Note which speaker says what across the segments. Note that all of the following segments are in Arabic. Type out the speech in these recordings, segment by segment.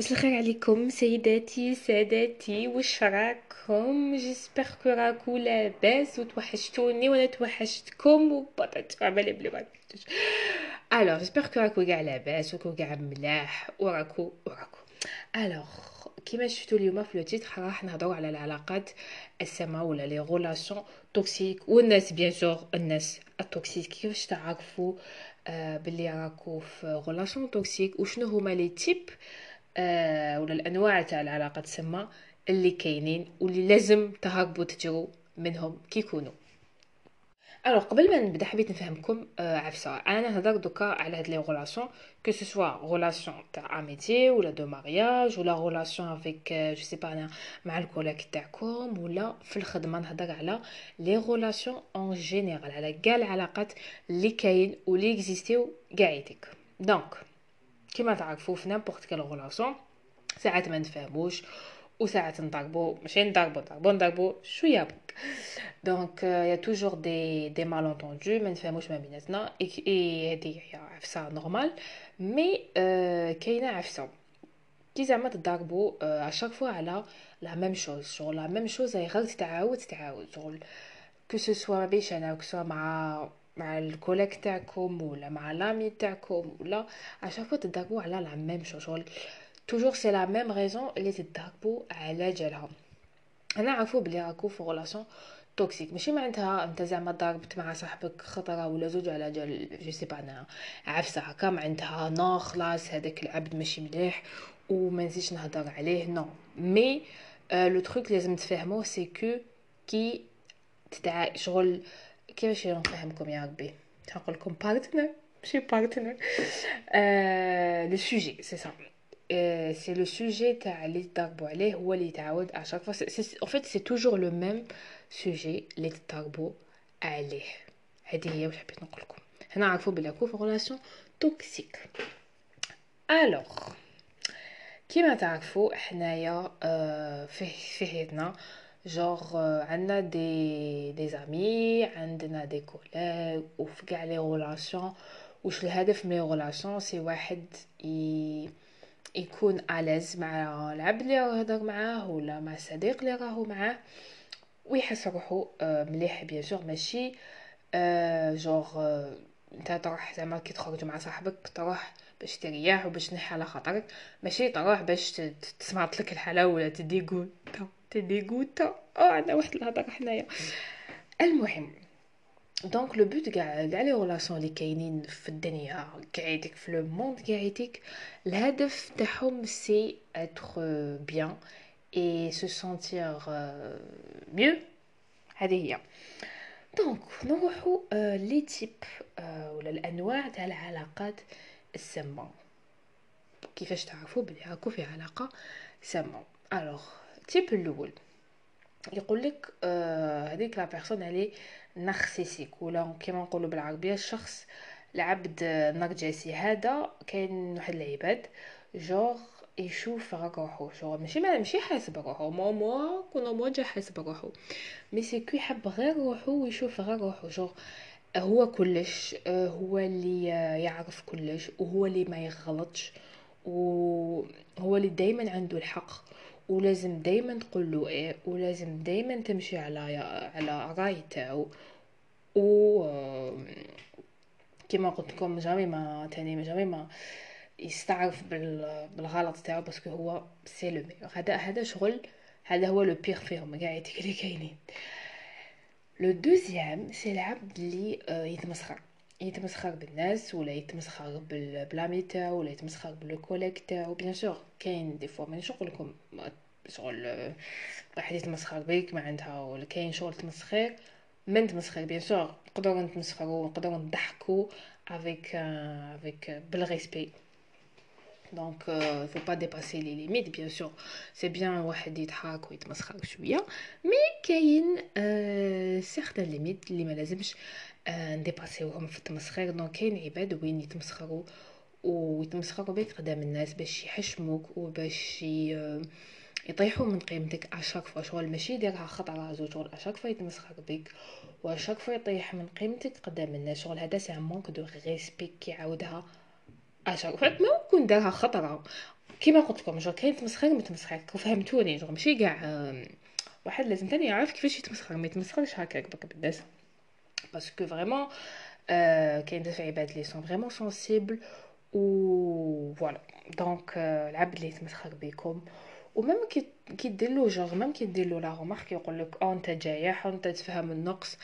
Speaker 1: مساء الخير عليكم سيداتي ساداتي واش راكم j'espère que راكو لاباس وتوحشتوني وأنا توحشتكم وبطات عمالة بلي ما alors j'espère que راكو كاع لاباس و que كاع ملاح وراكو وراكو. alors كيما شفتوا اليوم في le titre راح نهضروا على العلاقات السامة ولا les relations toxiques والناس bien sûr الناس ال toxiques كيفاش تعرفوا آه باللي راكو في relation toxique وشنو هما les types ولا الأنواع تاع العلاقات السامه اللي كاينين واللي لازم تهربوا تجروا منهم كيكونوا alors قبل ما نبدأ حبيت نفهمكم آه عفسة. أنا نهضر دوكا على هاد les relations que ce soit relation تاع amitié ولا de mariage ولا relation avec je sais pas أنا مع ال collègues تاعكم ولا في الخدمة نهضر على les relations en général على كاع العلاقات اللي كاين واللي existi و كاع donc كيما تعرفوا في n'importe quelle relation ساعات ما نفهموش وساعات نضربو ماشي نضربو نضربو نضربو شوية برك donc y a toujours des des malentendus ما نفهموش ما بيناتنا اي هادي هي عفسه normale mais كاينة عفسه كي زعما تضربو à chaque fois على la même chose شغل la même chose هي غير تتعاود تتعاود شغل que ce soit ما بيناتكو مع مع ال collègues تاعكم ولا مع l'ami تاعكم ولا à chaque fois تضربو على la même chose شغل toujours c'est la même raison اللي تضربوا على جالها هنا عرفو بلي راكو في relation toxique ماشي معناتها أنت زعما ضربت مع صاحبك خطرة ولا زوج على جال je sais pas أنا عفسة هكا معناتها non خلاص هذاك العبد ماشي مليح وما نزيدش نهضر عليه non mais le truc لازم تفهموه c'est que كي تتع شغل كيفاش نفهمكم يا ربي؟ نقول لكم partenaire ماشي partenaire le sujet c'est ça c'est le sujet تاع اللي تضربوا عليه هو اللي يتعاود à chaque fois en fait c'est toujours le même sujet اللي تضربوا عليه. هذه هي واش حبيت نقول لكم. هنا عرفوا بلي راكو في relation toxique alors كيما تعرفوا حنايا في في حياتنا جوغ عندنا des des amis عندنا des collègues وفي كاع les relations واش الهدف من les relations c'est واحد ي... يكون à l'aise مع العبد اللي راه يهضر معاه ولا مع الصديق اللي راهو معاه ويحس روحو مليح bien sûr ماشي جوغ انت تروح زعما كي تخرج مع صاحبك تروح باش تريح وباش تنحي على خاطرك ماشي تروح باش تسمعط لك الحلا ولا تديغوتا. تديغوتا أو عندنا واحد الهضرة حنايا. المهم donc le but كاع كاع les relations اللي كاينين في الدنيا كاعيتك في le monde كاعيتك الهدف تاعهم c'est être bien et se sentir mieux هذه هي. donc نروحو les types ولا الأنواع تاع العلاقات السامة. كيفاش تعرفوا بلي راكو في علاقة سامة. alors ال type الأول يقول لك هذيك la personne عليه narcissique ولا كيما نقولوا بالعربيه الشخص العبد نرجسي هذا كاين واحد العباد جوغ يشوف روحو شغل ماشي ماشي حاسب روحو مو مو كون مو جا حاسب روحو mais c'est que يحب غير روحو ويشوف غير روحو جوغ هو كلش هو اللي يعرف كلش وهو اللي ما يغلطش وهو اللي دايما عنده الحق. ولازم دايما تقول له إيه ولازم دايما تمشي على على رأي تاعو. و كيما قلت لكم jamais ما تاني jamais ما يستعرف بالغلط تاعو parce que هو c'est le هذا هذا شغل هذا هو le pire فيهم كاع اللي كاينين. le deuxième c'est العبد اللي يتمسخر. يتمسخر بالناس ولا يتمسخر بالبلامي تاعو ولا يتمسخر بال collègues تاعو bien sûr كاين des fois مانيش نقول لكم شغل واحد يتمسخر بيك ما عندها ولا كاين شغل تمسخير من تمسخير bien sûr نقدروا نتمسخروا نقدروا نضحكوا avec avec بال respect donc faut pas dépasser les limites bien sûr. C'est bien واحد يضحك ويتمسخر شوية mais كاين certaines limites اللي ما لازمش نديباسيوهم في التمسخير donc كاين عباد وين يتمسخروا ويتمسخروا بك قدام الناس باش يحشموك وباش يطيحوا من قيمتك à chaque fois شغل ماشي يديرها خطره زوج شغل à chaque fois يتمسخر بك و à chaque fois يطيح من قيمتك قدام الناس شغل هذا c'est manque de respect كيعاودها 10 وحتى ما كون دارها خطرة. كيما قلت لكم جو كاين تمسخر متمسخرك وفهمتوني جو ماشي كاع واحد لازم تاني يعرف كيفاش يتمسخر. ما يتمسخرش هكاك بك بالناس. parce que آه، vraiment كاين بزاف عباد ils sont vraiment sensibles و voilà آه، donc العبد لي يتمسخر بكم. و même كي كي دير له جوغ مام كي دير له la remarque يقول لك آه أنت جايح أنت تفهم النقص.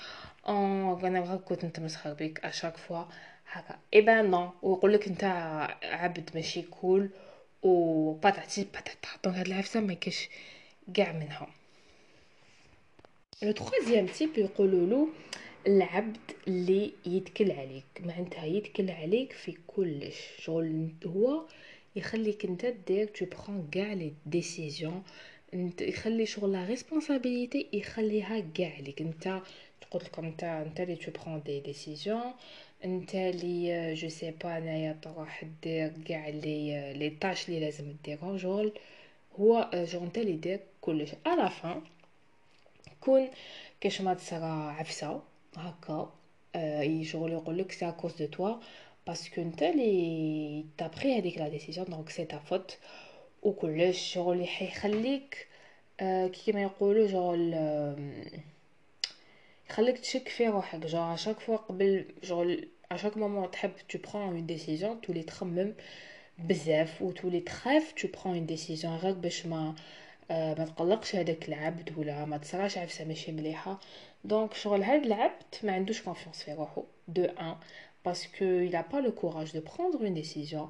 Speaker 1: آه أنا غير كنت نتمسخر بك à chaque fois هكا. eh ben non ويقول لك أنت عبد ماشي cool و patati patata donc هاد العفسة ما كاش كاع منها. le troisième type يقولوا له العبد اللي يتكل عليك. معناتها يتكل عليك في كلش. شغل هو يخليك أنت دير tu prends كاع les décisions أنت يخلي شغل la responsabilité يخليها كاع عليك أنت قلت لكم أنت أنت اللي tu prends des décisions انت اللي je sais pas انايا تروح دير كاع les les tâches اللي لازم ديرهم شغل هو جو انت اللي دير كلش. à la fin كون كاش ما تصرا عفسة هكا شغل يقول لك c'est cause de toi parce que انت اللي t'as pris هذيك la décision donc c'est ta faute وكلش شغل حيخليك كيما يقولوا شغل يخليك تشك في روحك. genre à chaque fois قبل شغل à chaque moment تحب tu prends une décision تولي تخمم بزاف وتولي تخاف tu prends une décision غير باش ما آه ما تقلقش هذاك العبد ولا ما تصراش عفسه ماشي مليحة. donc شغل هاد العبد ما عندوش confiance في روحو de un parce que il a pas le courage de prendre une décision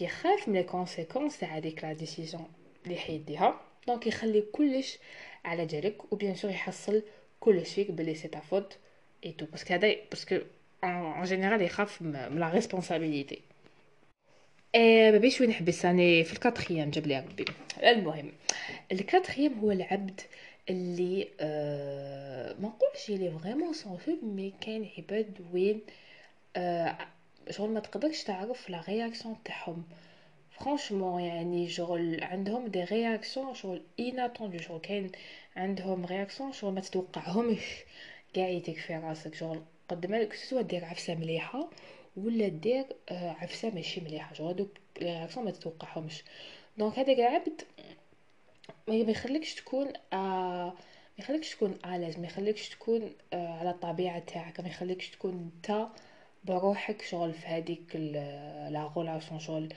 Speaker 1: يخاف من les conséquences تاع هذيك la décision اللي حيديها donc يخلي كلش على جالك و bien sûr يحصل كلش فيك بلي c'est ta faute et tout parce que هذا parce que en général يخاف من la responsabilité إيه باش وين نحبس راني في ال quatrième جاب لي ربي المهم ال quatrième هو العبد اللي آه ما نقولش لي vraiment sensible mais كاين عباد وين آه شغل ما تقدرش تعرف la réaction تاعهم franchement يعني شغل عندهم des réactions شغل inattendues شغل كاين عندهم réactions شغل ما تتوقعهمش. كاع يديك في راسك شغل قدام لك soit دير عفسة مليحة ولا دير آه عفسة ماشي مليحة. شغل هذوك les réactions ما تتوقعهمش. donc هذاك العبد ما يخليكش تكون آه ما يخليكش تكون à l'aise ما يخليكش تكون آه على الطبيعة تاعك. ما يخليكش تكون انت بروحك شغل في هذيك la relation شغل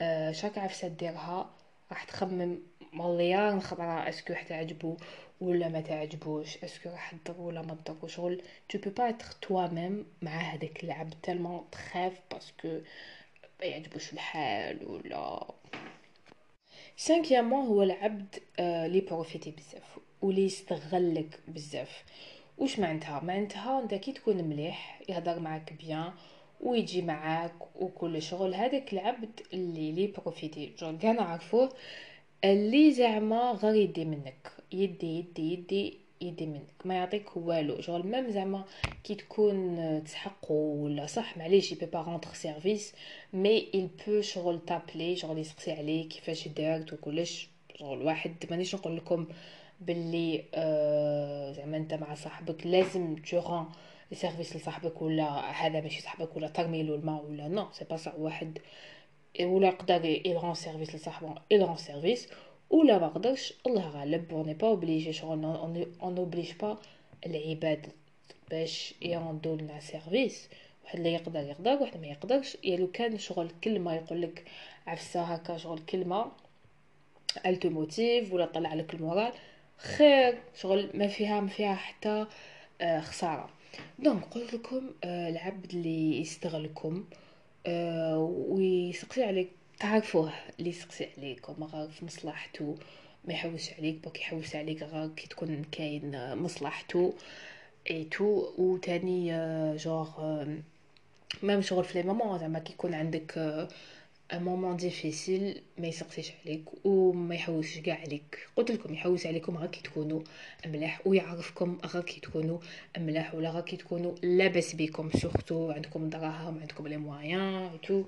Speaker 1: آه chaque عفسه ديرها راح تخمم مليار خطره est-ce que تعجبو ولا ما تعجبوش. est-ce que راح تضر ولا ما تضر شغل tu peux pas être toi-même مع هذاك العبد tellement تخاف parce que ما يعجبوش الحال ولا. cinquièmement هو العبد آه لي profiter بزاف ولي يستغلك بزاف. واش معناتها؟ معناتها أنت كي تكون مليح يهضر معاك bien ويجي معاك وكل شغل. هذاك العبد اللي لي profiter. genre كاع نعرفوه اللي زعما غير يدي منك. يدي يدي يدي يدي منك. ما يعطيك والو. شغل même زعما كي تكون تسحقو ولا صح معليش il peut pas rendre service mais il peut شغل t'appeler شغل يسقسي عليك كيفاش دارت وكلش. شغل واحد مانيش نقول لكم باللي آه زعما انت مع صاحبك لازم tu rends service لصاحبك ولا هذا ماشي صاحبك ولا ترميلو الماء ولا non c'est pas واحد. ولا يقدر ي rend service لصاحبه ي rend service ولا ما قدرش الله غالب on est pas obligé شغل on oblige pas العباد باش يعندو لنا service. واحد اللي يقدر يقدر واحد ما يقدرش. يا لو كان شغل كلمة يقول لك عفسة هكا شغل كلمة il te motive ولا طلع لك ال moral خير. شغل ما فيها ما فيها حتى آه خسارة. donc قلت لكم آه العبد اللي يستغلكم آه ويسقسي عليك تعرفوه اللي يسقسي عليكم غير في مصلحته ما يحوس عليك بوك يحوس عليك غير كي تكون كاين مصلحته et tout و تاني جوغ ميم شغل في les moments زعما كي يكون عندك un moment difficile ما يسقسيش عليك وما يحوسش كاع عليك قلت لكم يحوس عليكم غير كي تكونوا ملاح ويعرفكم غير كي تكونوا ملاح ولا غير كي تكونوا لاباس بكم سورتو عندكم دراهم عندكم لي مويان تو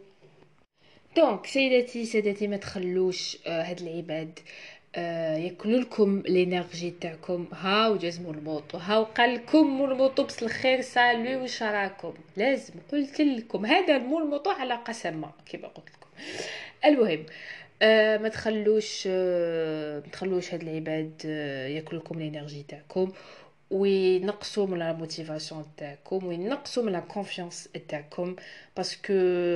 Speaker 1: دونك سيداتي سادتي ما تخلوش هاد العباد ياكلوا لكم لينيرجي تاعكم هاو جازموا الموطو هاو قال لكم مول الموطو بس الخير سالوي واش راكم لازم قلت لكم هذا الموطو على قسم كيما قلت المهم آه ما تخلوش آه ما تخلوش هاد العباد آه ياكلوا لكم الانرجي تاعكم وينقصوا من la motivation تاعكم وينقصوا من la confiance تاعكم parce que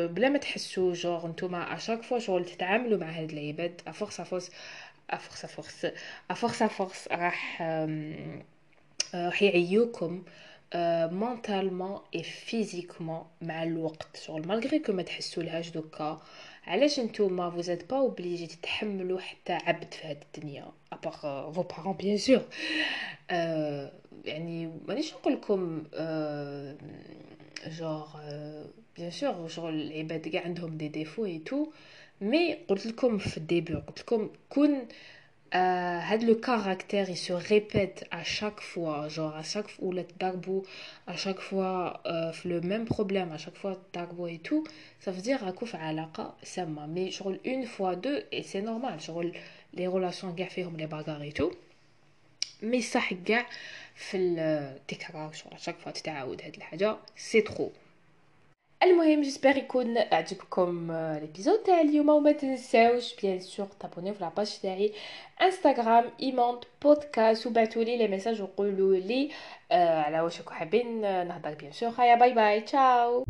Speaker 1: بلا ما تحسوا جور نتوما à chaque fois شغل تتعاملوا مع هاد العباد افورس افورس افورس افورس افورس افورس راح راح يعيوكم. mentalement et physiquement مع الوقت شغل malgré que ما تحسوا لهاش دوكا علاش نتوما vous êtes pas obligé تتحملوا حتى عبد في هاد الدنيا à part vos parents bien sûr يعني مانيش نقول لكم genre bien sûr شغل العباد كاع عندهم des défauts et tout mais قلت لكم في ال début قلت لكم كون euh, had le caractère il se répète à chaque fois genre à chaque fois ou darbo à chaque fois euh, le même problème à chaque fois darbo et tout ça veut dire rakouf alaqa sama mais genre une fois deux et c'est normal genre les relations gars les bagarres et tout mais ça gars في التكرار à chaque fois تتعاود هاد الحاجه c'est trop المهم j'espère يكون عجبكم l'épisode تاع اليوم وما تنساوش bien sûr ت abonn يو في la page تاعي انستغرام ايموند بودكاست وبعثوا لي les messages وقولوا لي على واش راكم حابين نهضر bien sûr هيا bye bye ciao